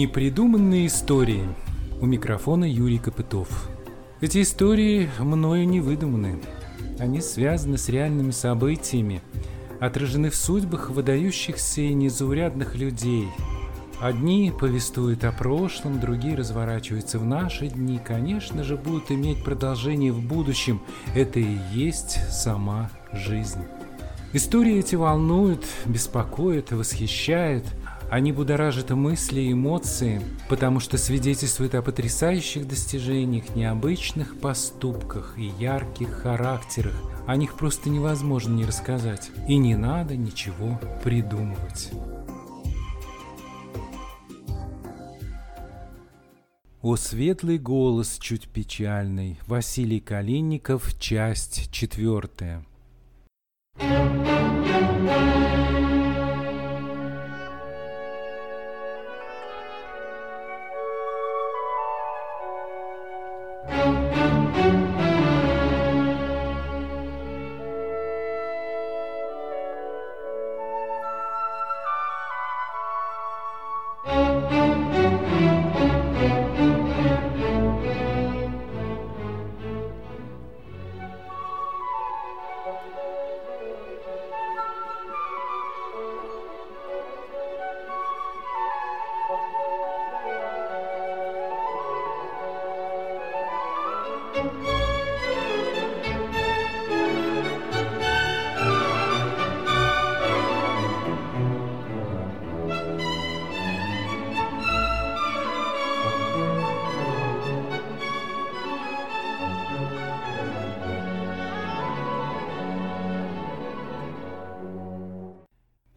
Непридуманные истории. У микрофона Юрий Копытов. Эти истории мною не выдуманы. Они связаны с реальными событиями, отражены в судьбах выдающихся и незаурядных людей. Одни повествуют о прошлом, другие разворачиваются в наши дни, конечно же, будут иметь продолжение в будущем. Это и есть сама жизнь. Истории эти волнуют, беспокоят, восхищают – они будоражат мысли эмоции, потому что свидетельствуют о потрясающих достижениях, необычных поступках и ярких характерах. О них просто невозможно не рассказать. И не надо ничего придумывать. О светлый голос чуть печальный. Василий Калинников, часть четвертая.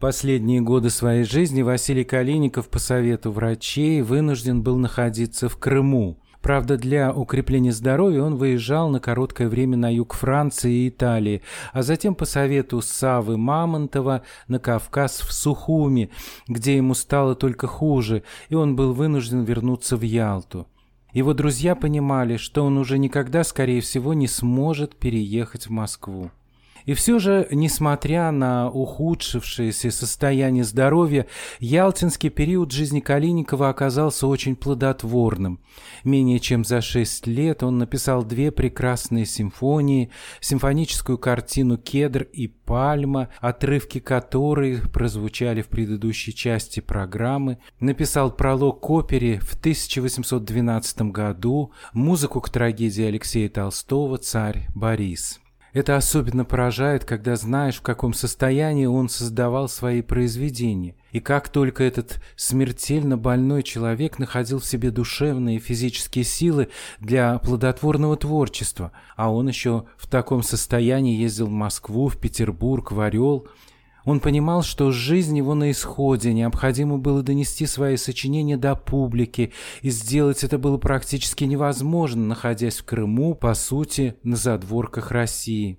Последние годы своей жизни Василий Калиников по совету врачей вынужден был находиться в Крыму. Правда, для укрепления здоровья он выезжал на короткое время на юг Франции и Италии, а затем по совету Савы Мамонтова на Кавказ в Сухуми, где ему стало только хуже, и он был вынужден вернуться в Ялту. Его друзья понимали, что он уже никогда, скорее всего, не сможет переехать в Москву. И все же, несмотря на ухудшившееся состояние здоровья, ялтинский период жизни Калиникова оказался очень плодотворным. Менее чем за шесть лет он написал две прекрасные симфонии, симфоническую картину «Кедр» и «Пальма», отрывки которой прозвучали в предыдущей части программы, написал пролог к опере в 1812 году, музыку к трагедии Алексея Толстого «Царь Борис». Это особенно поражает, когда знаешь, в каком состоянии он создавал свои произведения. И как только этот смертельно больной человек находил в себе душевные и физические силы для плодотворного творчества, а он еще в таком состоянии ездил в Москву, в Петербург, в Орел – он понимал, что жизнь его на исходе, необходимо было донести свои сочинения до публики, и сделать это было практически невозможно, находясь в Крыму, по сути, на задворках России.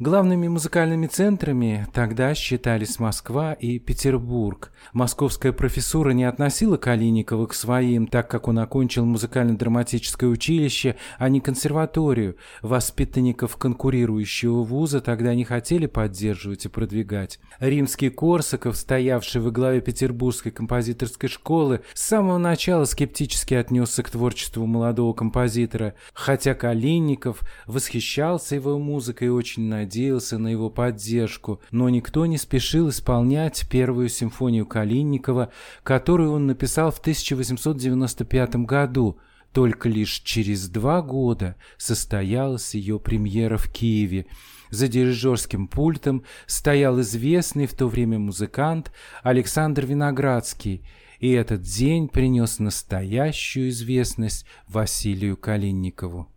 Главными музыкальными центрами тогда считались Москва и Петербург. Московская профессура не относила Калиникова к своим, так как он окончил музыкально-драматическое училище, а не консерваторию. Воспитанников конкурирующего вуза тогда не хотели поддерживать и продвигать. Римский Корсаков, стоявший во главе Петербургской композиторской школы, с самого начала скептически отнесся к творчеству молодого композитора, хотя Калиников восхищался его музыкой и очень надеялся надеялся на его поддержку, но никто не спешил исполнять первую симфонию Калинникова, которую он написал в 1895 году. Только лишь через два года состоялась ее премьера в Киеве. За дирижерским пультом стоял известный в то время музыкант Александр Виноградский, и этот день принес настоящую известность Василию Калинникову.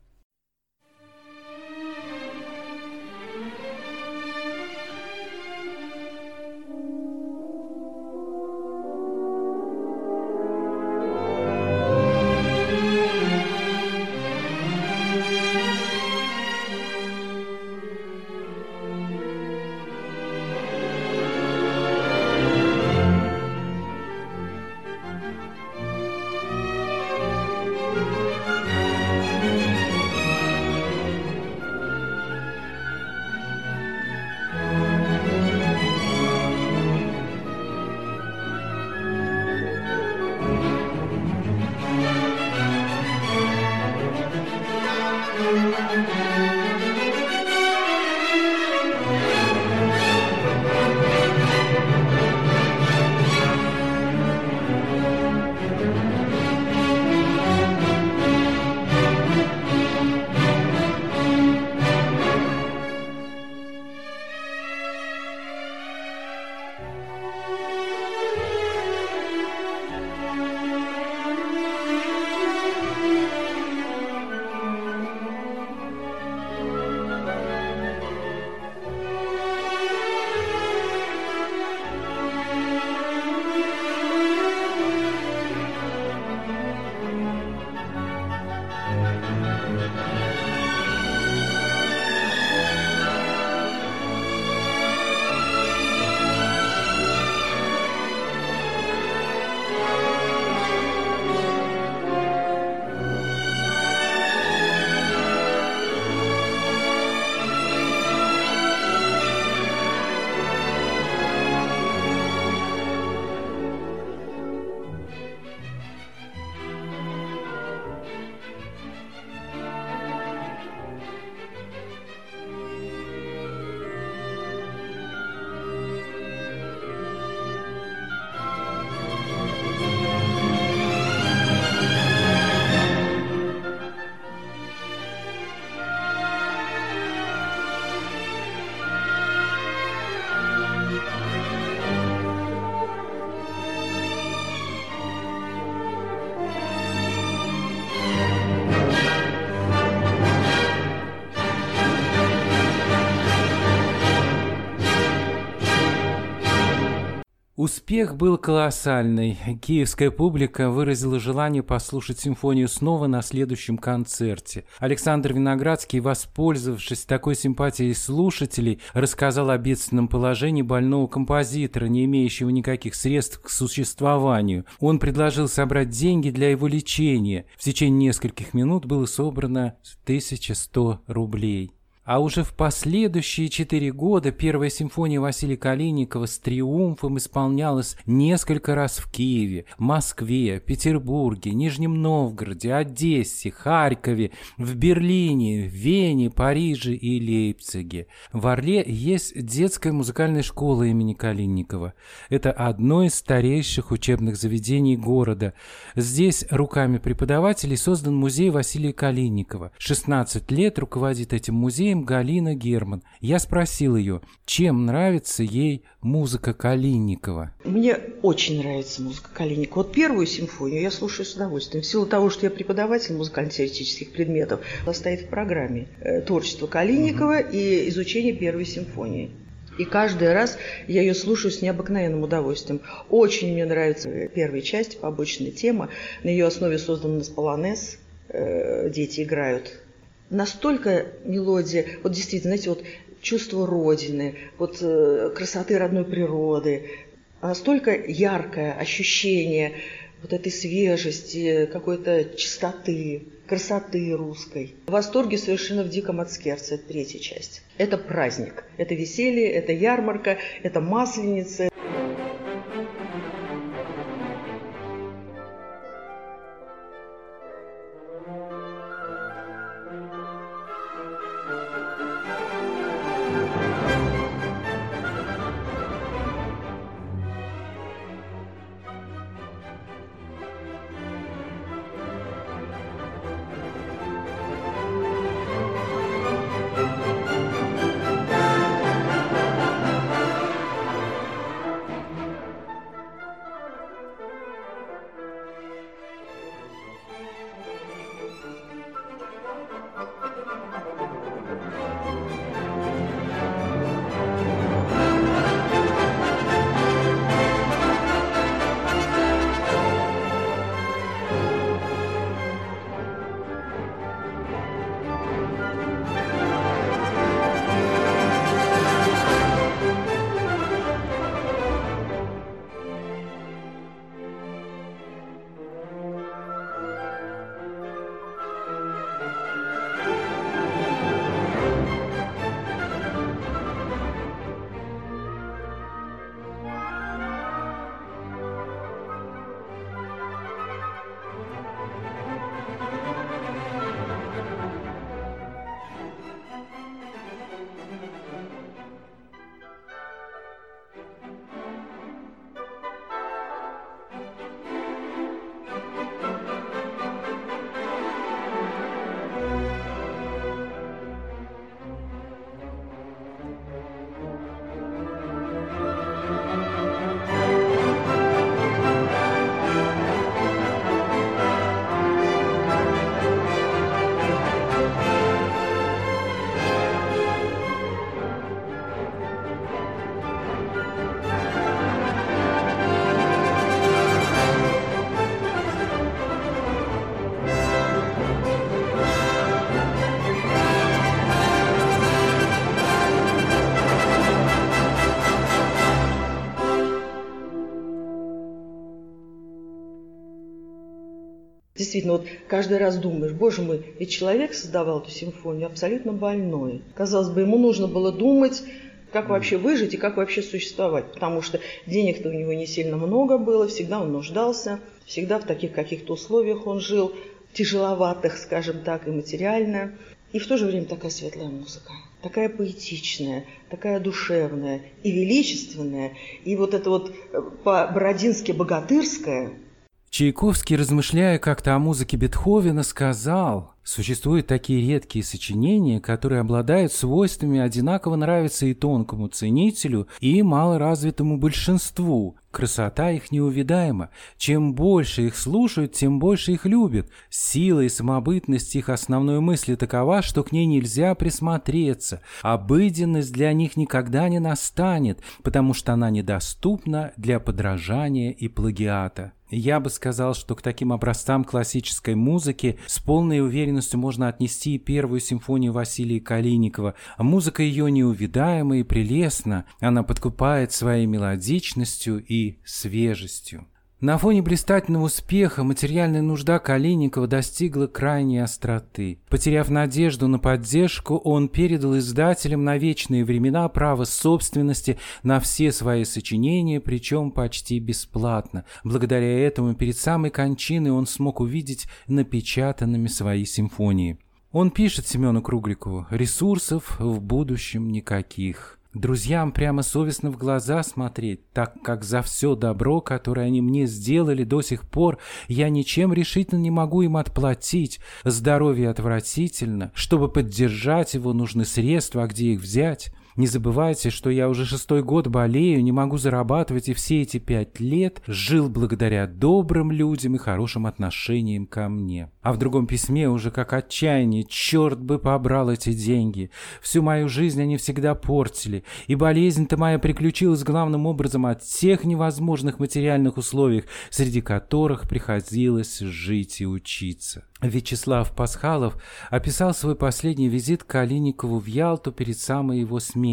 Успех был колоссальный. Киевская публика выразила желание послушать симфонию снова на следующем концерте. Александр Виноградский, воспользовавшись такой симпатией слушателей, рассказал о бедственном положении больного композитора, не имеющего никаких средств к существованию. Он предложил собрать деньги для его лечения. В течение нескольких минут было собрано 1100 рублей. А уже в последующие четыре года первая симфония Василия Калиникова с триумфом исполнялась несколько раз в Киеве, Москве, Петербурге, Нижнем Новгороде, Одессе, Харькове, в Берлине, Вене, Париже и Лейпциге. В Орле есть детская музыкальная школа имени Калиникова. Это одно из старейших учебных заведений города. Здесь руками преподавателей создан музей Василия Калиникова. 16 лет руководит этим музеем Галина Герман. Я спросил ее, чем нравится ей музыка Калинникова. Мне очень нравится музыка Калинникова. Вот первую симфонию я слушаю с удовольствием. В силу того, что я преподаватель музыкально-теоретических предметов, она стоит в программе э, творчество Калинникова угу. и изучение первой симфонии. И каждый раз я ее слушаю с необыкновенным удовольствием. Очень мне нравится первая часть, побочная тема. На ее основе создан Насполонез. Э, дети играют настолько мелодия, вот действительно, знаете, вот чувство Родины, вот э, красоты родной природы, настолько яркое ощущение вот этой свежести, какой-то чистоты, красоты русской. В восторге совершенно в диком от это третья часть. Это праздник, это веселье, это ярмарка, это масленица, действительно, вот каждый раз думаешь, боже мой, ведь человек создавал эту симфонию абсолютно больной. Казалось бы, ему нужно было думать, как вообще выжить и как вообще существовать, потому что денег-то у него не сильно много было, всегда он нуждался, всегда в таких каких-то условиях он жил, тяжеловатых, скажем так, и материально. И в то же время такая светлая музыка, такая поэтичная, такая душевная и величественная, и вот это вот э, по-бородински богатырская – Чайковский, размышляя как-то о музыке Бетховена, сказал, Существуют такие редкие сочинения, которые обладают свойствами одинаково нравиться и тонкому ценителю, и малоразвитому большинству. Красота их неувидаема. Чем больше их слушают, тем больше их любят. Сила и самобытность их основной мысли такова, что к ней нельзя присмотреться. Обыденность для них никогда не настанет, потому что она недоступна для подражания и плагиата. Я бы сказал, что к таким образцам классической музыки с полной уверенностью можно отнести первую симфонию Василия Калиникова. Музыка ее неувидаема и прелестна, она подкупает своей мелодичностью и свежестью. На фоне блистательного успеха материальная нужда Калиникова достигла крайней остроты. Потеряв надежду на поддержку, он передал издателям на вечные времена право собственности на все свои сочинения, причем почти бесплатно. Благодаря этому перед самой кончиной он смог увидеть напечатанными свои симфонии. Он пишет Семену Кругликову «Ресурсов в будущем никаких». Друзьям прямо совестно в глаза смотреть, так как за все добро, которое они мне сделали до сих пор, я ничем решительно не могу им отплатить. Здоровье отвратительно. Чтобы поддержать его, нужны средства, а где их взять? Не забывайте, что я уже шестой год болею, не могу зарабатывать, и все эти пять лет жил благодаря добрым людям и хорошим отношениям ко мне. А в другом письме уже как отчаяние, черт бы побрал эти деньги. Всю мою жизнь они всегда портили, и болезнь-то моя приключилась главным образом от тех невозможных материальных условий, среди которых приходилось жить и учиться. Вячеслав Пасхалов описал свой последний визит к Калиникову в Ялту перед самой его смертью.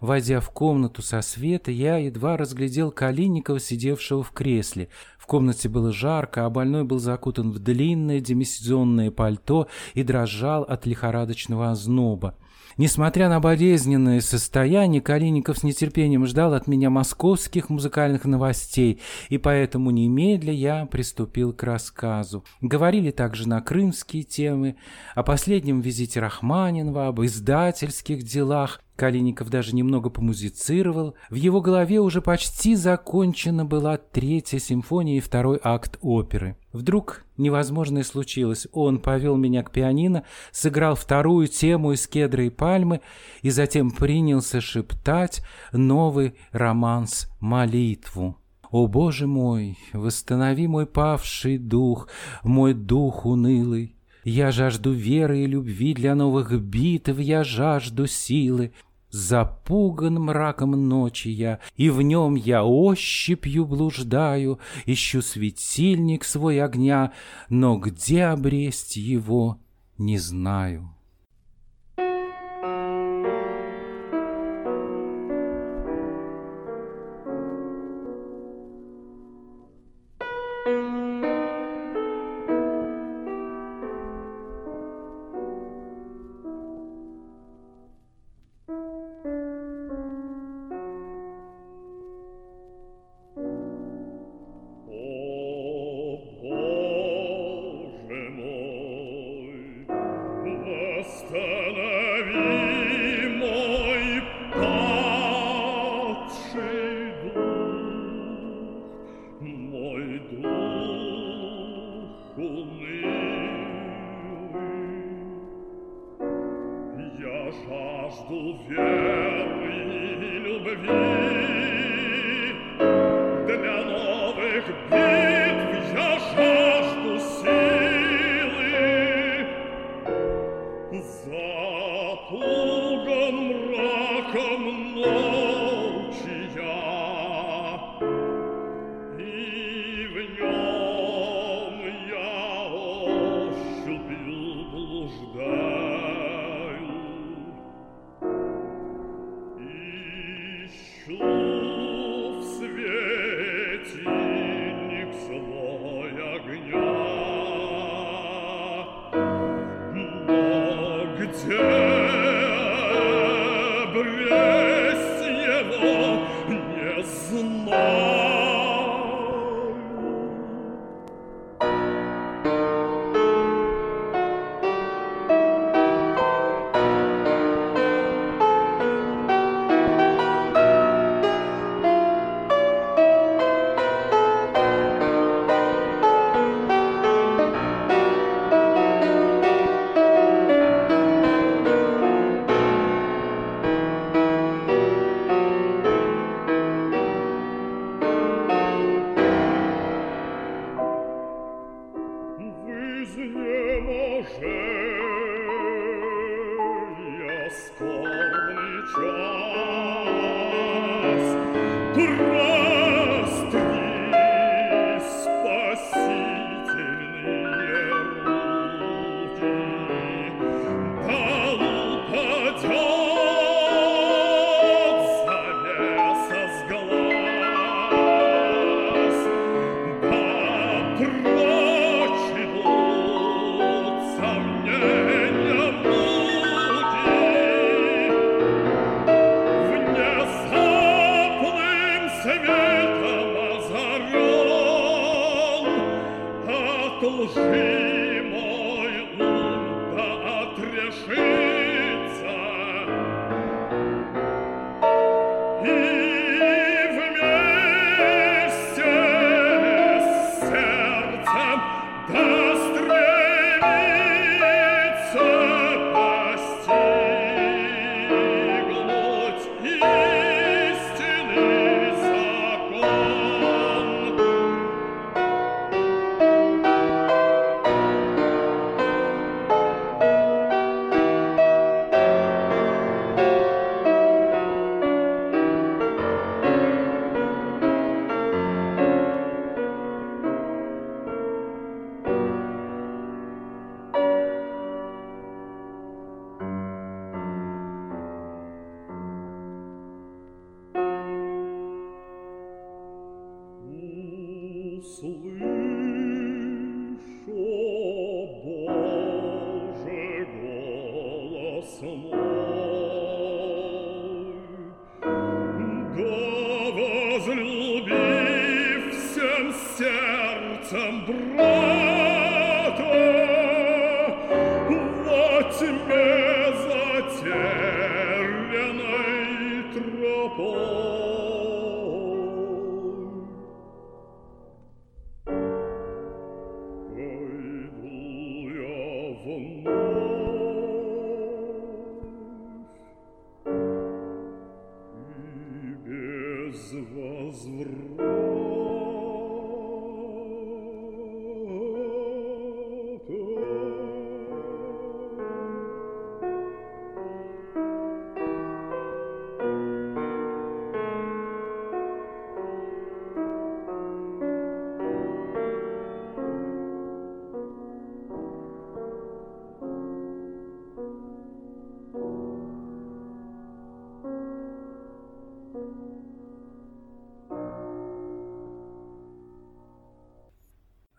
Войдя в комнату со света, я едва разглядел Калиникова, сидевшего в кресле. В комнате было жарко, а больной был закутан в длинное демисезонное пальто и дрожал от лихорадочного озноба. Несмотря на болезненное состояние, Калиников с нетерпением ждал от меня московских музыкальных новостей, и поэтому немедля я приступил к рассказу. Говорили также на крымские темы, о последнем визите Рахманинова, об издательских делах, Калиников даже немного помузицировал. В его голове уже почти закончена была третья симфония и второй акт оперы. Вдруг невозможное случилось. Он повел меня к пианино, сыграл вторую тему из кедра и пальмы и затем принялся шептать новый романс «Молитву». «О, Боже мой, восстанови мой павший дух, мой дух унылый, я жажду веры и любви для новых битв, я жажду силы. Запуган мраком ночи я, и в нем я ощупью блуждаю, ищу светильник свой огня, но где обресть его, не знаю. some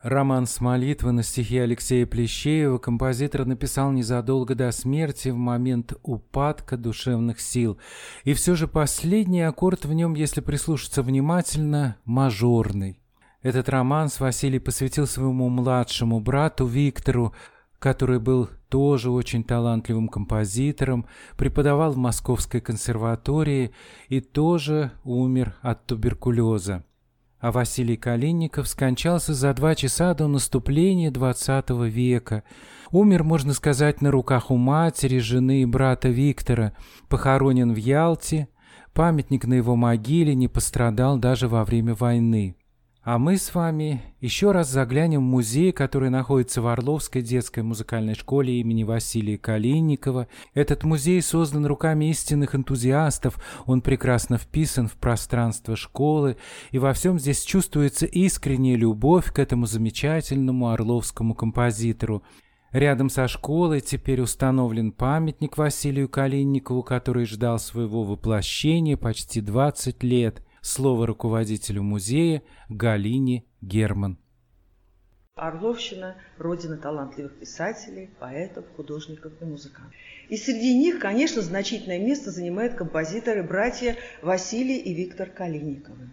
Роман с молитвы на стихи Алексея Плещеева композитор написал незадолго до смерти в момент упадка душевных сил. И все же последний аккорд в нем, если прислушаться внимательно, мажорный. Этот романс Василий посвятил своему младшему брату Виктору, который был тоже очень талантливым композитором, преподавал в Московской консерватории и тоже умер от туберкулеза а Василий Калинников скончался за два часа до наступления XX века. Умер, можно сказать, на руках у матери, жены и брата Виктора, похоронен в Ялте, памятник на его могиле не пострадал даже во время войны. А мы с вами еще раз заглянем в музей, который находится в Орловской детской музыкальной школе имени Василия Калинникова. Этот музей создан руками истинных энтузиастов, он прекрасно вписан в пространство школы, и во всем здесь чувствуется искренняя любовь к этому замечательному орловскому композитору. Рядом со школой теперь установлен памятник Василию Калинникову, который ждал своего воплощения почти 20 лет – Слово руководителю музея Галине Герман. Орловщина – родина талантливых писателей, поэтов, художников и музыкантов. И среди них, конечно, значительное место занимают композиторы-братья Василий и Виктор Калиниковы.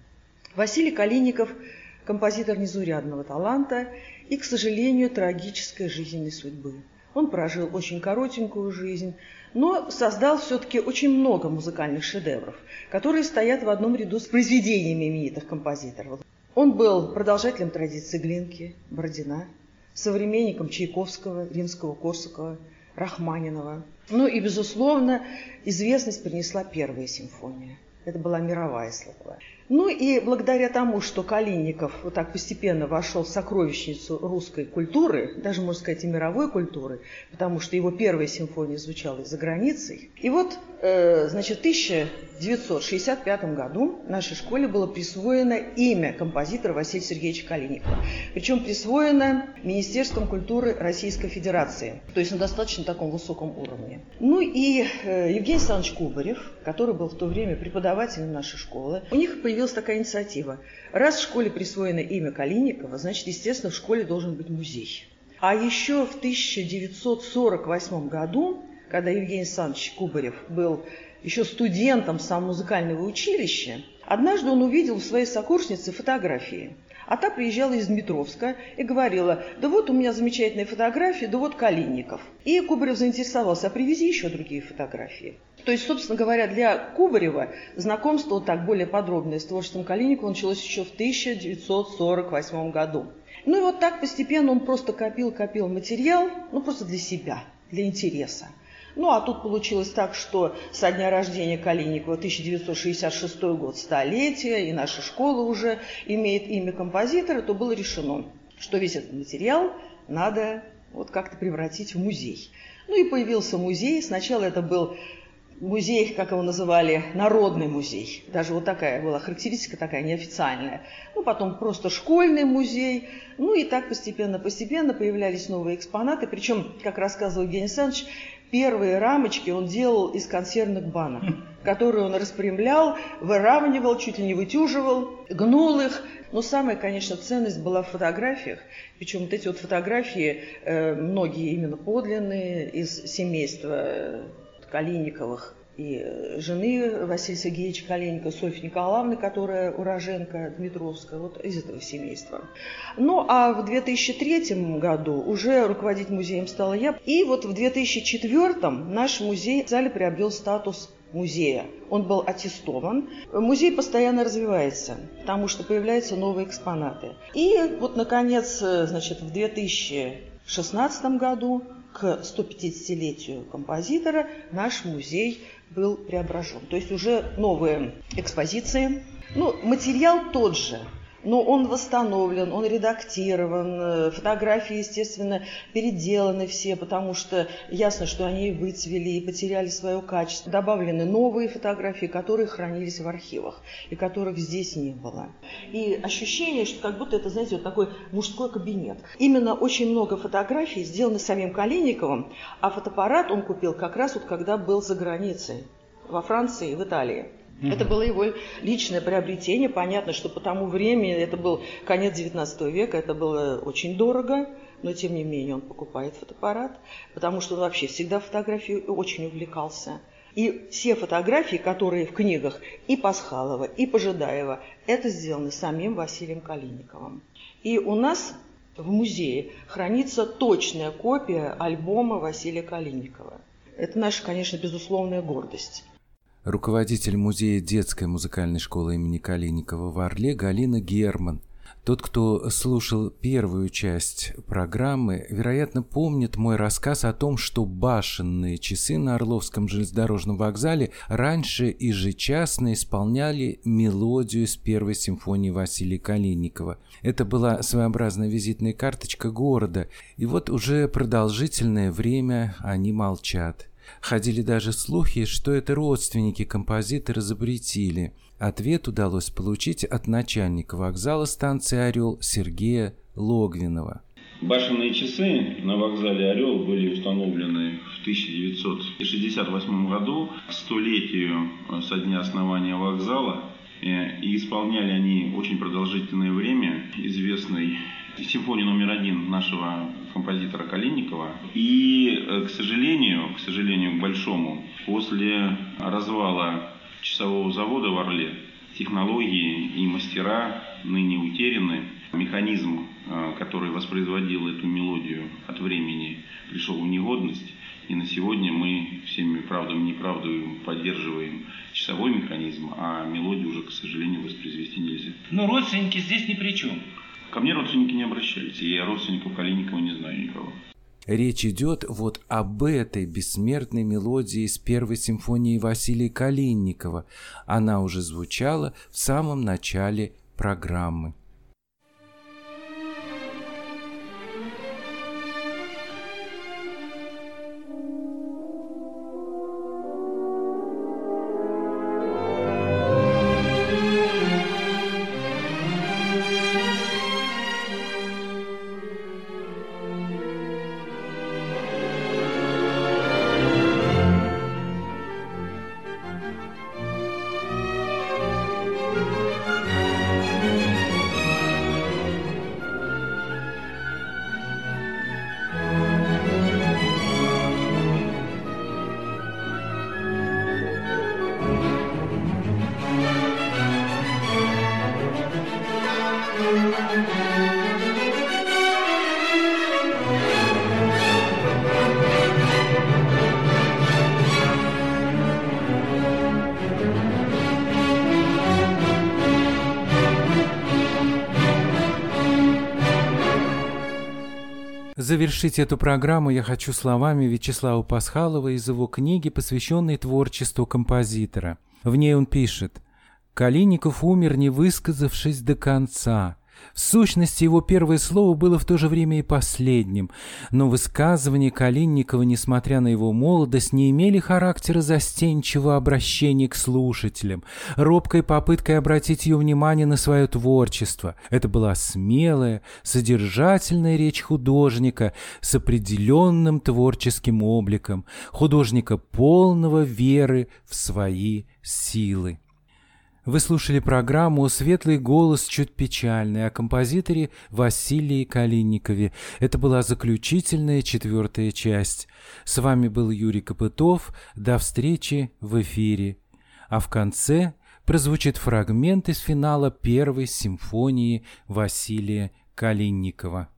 Василий Калиников – композитор незурядного таланта и, к сожалению, трагической жизненной судьбы. Он прожил очень коротенькую жизнь, но создал все-таки очень много музыкальных шедевров, которые стоят в одном ряду с произведениями именитых композиторов. Он был продолжателем традиции Глинки, Бородина, современником Чайковского, Римского-Корсакова, Рахманинова. Ну и, безусловно, известность принесла первая симфония. Это была мировая слава. Ну и благодаря тому, что Калинников вот так постепенно вошел в сокровищницу русской культуры, даже, можно сказать, и мировой культуры, потому что его первая симфония звучала за границей. И вот, э, значит, в 1965 году нашей школе было присвоено имя композитора Василия Сергеевича Калинникова. Причем присвоено Министерством культуры Российской Федерации, то есть на достаточно таком высоком уровне. Ну и э, Евгений Александрович Кубарев, который был в то время преподавателем нашей школы, у них появилась появилась такая инициатива. Раз в школе присвоено имя Калиникова, значит, естественно, в школе должен быть музей. А еще в 1948 году, когда Евгений Александрович Кубарев был еще студентом сам музыкального училища, однажды он увидел в своей сокурснице фотографии. А та приезжала из Дмитровска и говорила, да вот у меня замечательные фотографии, да вот Калинников. И Кубарев заинтересовался, а привези еще другие фотографии. То есть, собственно говоря, для Кубарева знакомство так более подробное с творчеством Калинникова началось еще в 1948 году. Ну и вот так постепенно он просто копил-копил материал, ну просто для себя, для интереса. Ну, а тут получилось так, что со дня рождения Калиникова 1966 год, столетие, и наша школа уже имеет имя композитора, то было решено, что весь этот материал надо вот как-то превратить в музей. Ну и появился музей. Сначала это был музей, как его называли, народный музей. Даже вот такая была характеристика такая неофициальная. Ну, потом просто школьный музей. Ну, и так постепенно-постепенно появлялись новые экспонаты. Причем, как рассказывал Евгений Александрович, первые рамочки он делал из консервных банок, которые он распрямлял, выравнивал, чуть ли не вытюживал, гнул их. Но самая, конечно, ценность была в фотографиях. Причем вот эти вот фотографии, э, многие именно подлинные, из семейства э, Калиниковых и э, жены Василия Сергеевича Калинникова, Софьи Николаевны, которая уроженка Дмитровска, вот из этого семейства. Ну, а в 2003 году уже руководить музеем стала я. И вот в 2004 наш музей в зале приобрел статус музея. Он был аттестован. Музей постоянно развивается, потому что появляются новые экспонаты. И вот, наконец, э, значит, в 2016 году к 150-летию композитора наш музей был преображен. То есть уже новые экспозиции. Ну, материал тот же, но он восстановлен, он редактирован, э, фотографии, естественно, переделаны все, потому что ясно, что они выцвели и потеряли свое качество. Добавлены новые фотографии, которые хранились в архивах и которых здесь не было. И ощущение, что как будто это, знаете, вот такой мужской кабинет. Именно очень много фотографий сделаны самим Калиниковым, а фотоаппарат он купил как раз вот когда был за границей, во Франции в Италии. Это было его личное приобретение. Понятно, что по тому времени, это был конец XIX века, это было очень дорого, но тем не менее он покупает фотоаппарат, потому что он вообще всегда фотографией очень увлекался. И все фотографии, которые в книгах и Пасхалова, и Пожидаева, это сделано самим Василием Калиниковым. И у нас в музее хранится точная копия альбома Василия Калиникова. Это наша, конечно, безусловная гордость руководитель музея детской музыкальной школы имени Калиникова в Орле Галина Герман. Тот, кто слушал первую часть программы, вероятно, помнит мой рассказ о том, что башенные часы на Орловском железнодорожном вокзале раньше ежечасно исполняли мелодию с первой симфонии Василия Калиникова. Это была своеобразная визитная карточка города, и вот уже продолжительное время они молчат – Ходили даже слухи, что это родственники композитора запретили. Ответ удалось получить от начальника вокзала станции «Орел» Сергея Логвинова. Башенные часы на вокзале «Орел» были установлены в 1968 году, к столетию со дня основания вокзала, э, и исполняли они очень продолжительное время известный симфонию номер один нашего композитора Калинникова. И, э, к сожалению, к сожалению, к большому, после развала часового завода в Орле технологии и мастера ныне утеряны. Механизм, э, который воспроизводил эту мелодию от времени, пришел в негодность. И на сегодня мы всеми правдами и неправдой поддерживаем часовой механизм, а мелодию уже, к сожалению, воспроизвести нельзя. Но родственники здесь ни при чем. Ко мне родственники не обращались, и я родственников Калиникова не знаю никого. Речь идет вот об этой бессмертной мелодии из первой симфонии Василия Калинникова. Она уже звучала в самом начале программы. Завершить эту программу я хочу словами Вячеслава Пасхалова из его книги, посвященной творчеству композитора. В ней он пишет «Калиников умер, не высказавшись до конца. В сущности, его первое слово было в то же время и последним, но высказывания Калинникова, несмотря на его молодость, не имели характера застенчивого обращения к слушателям, робкой попыткой обратить ее внимание на свое творчество. Это была смелая, содержательная речь художника с определенным творческим обликом, художника полного веры в свои силы. Вы слушали программу «Светлый голос чуть печальный» о композиторе Василии Калинникове. Это была заключительная четвертая часть. С вами был Юрий Копытов. До встречи в эфире. А в конце прозвучит фрагмент из финала первой симфонии Василия Калинникова.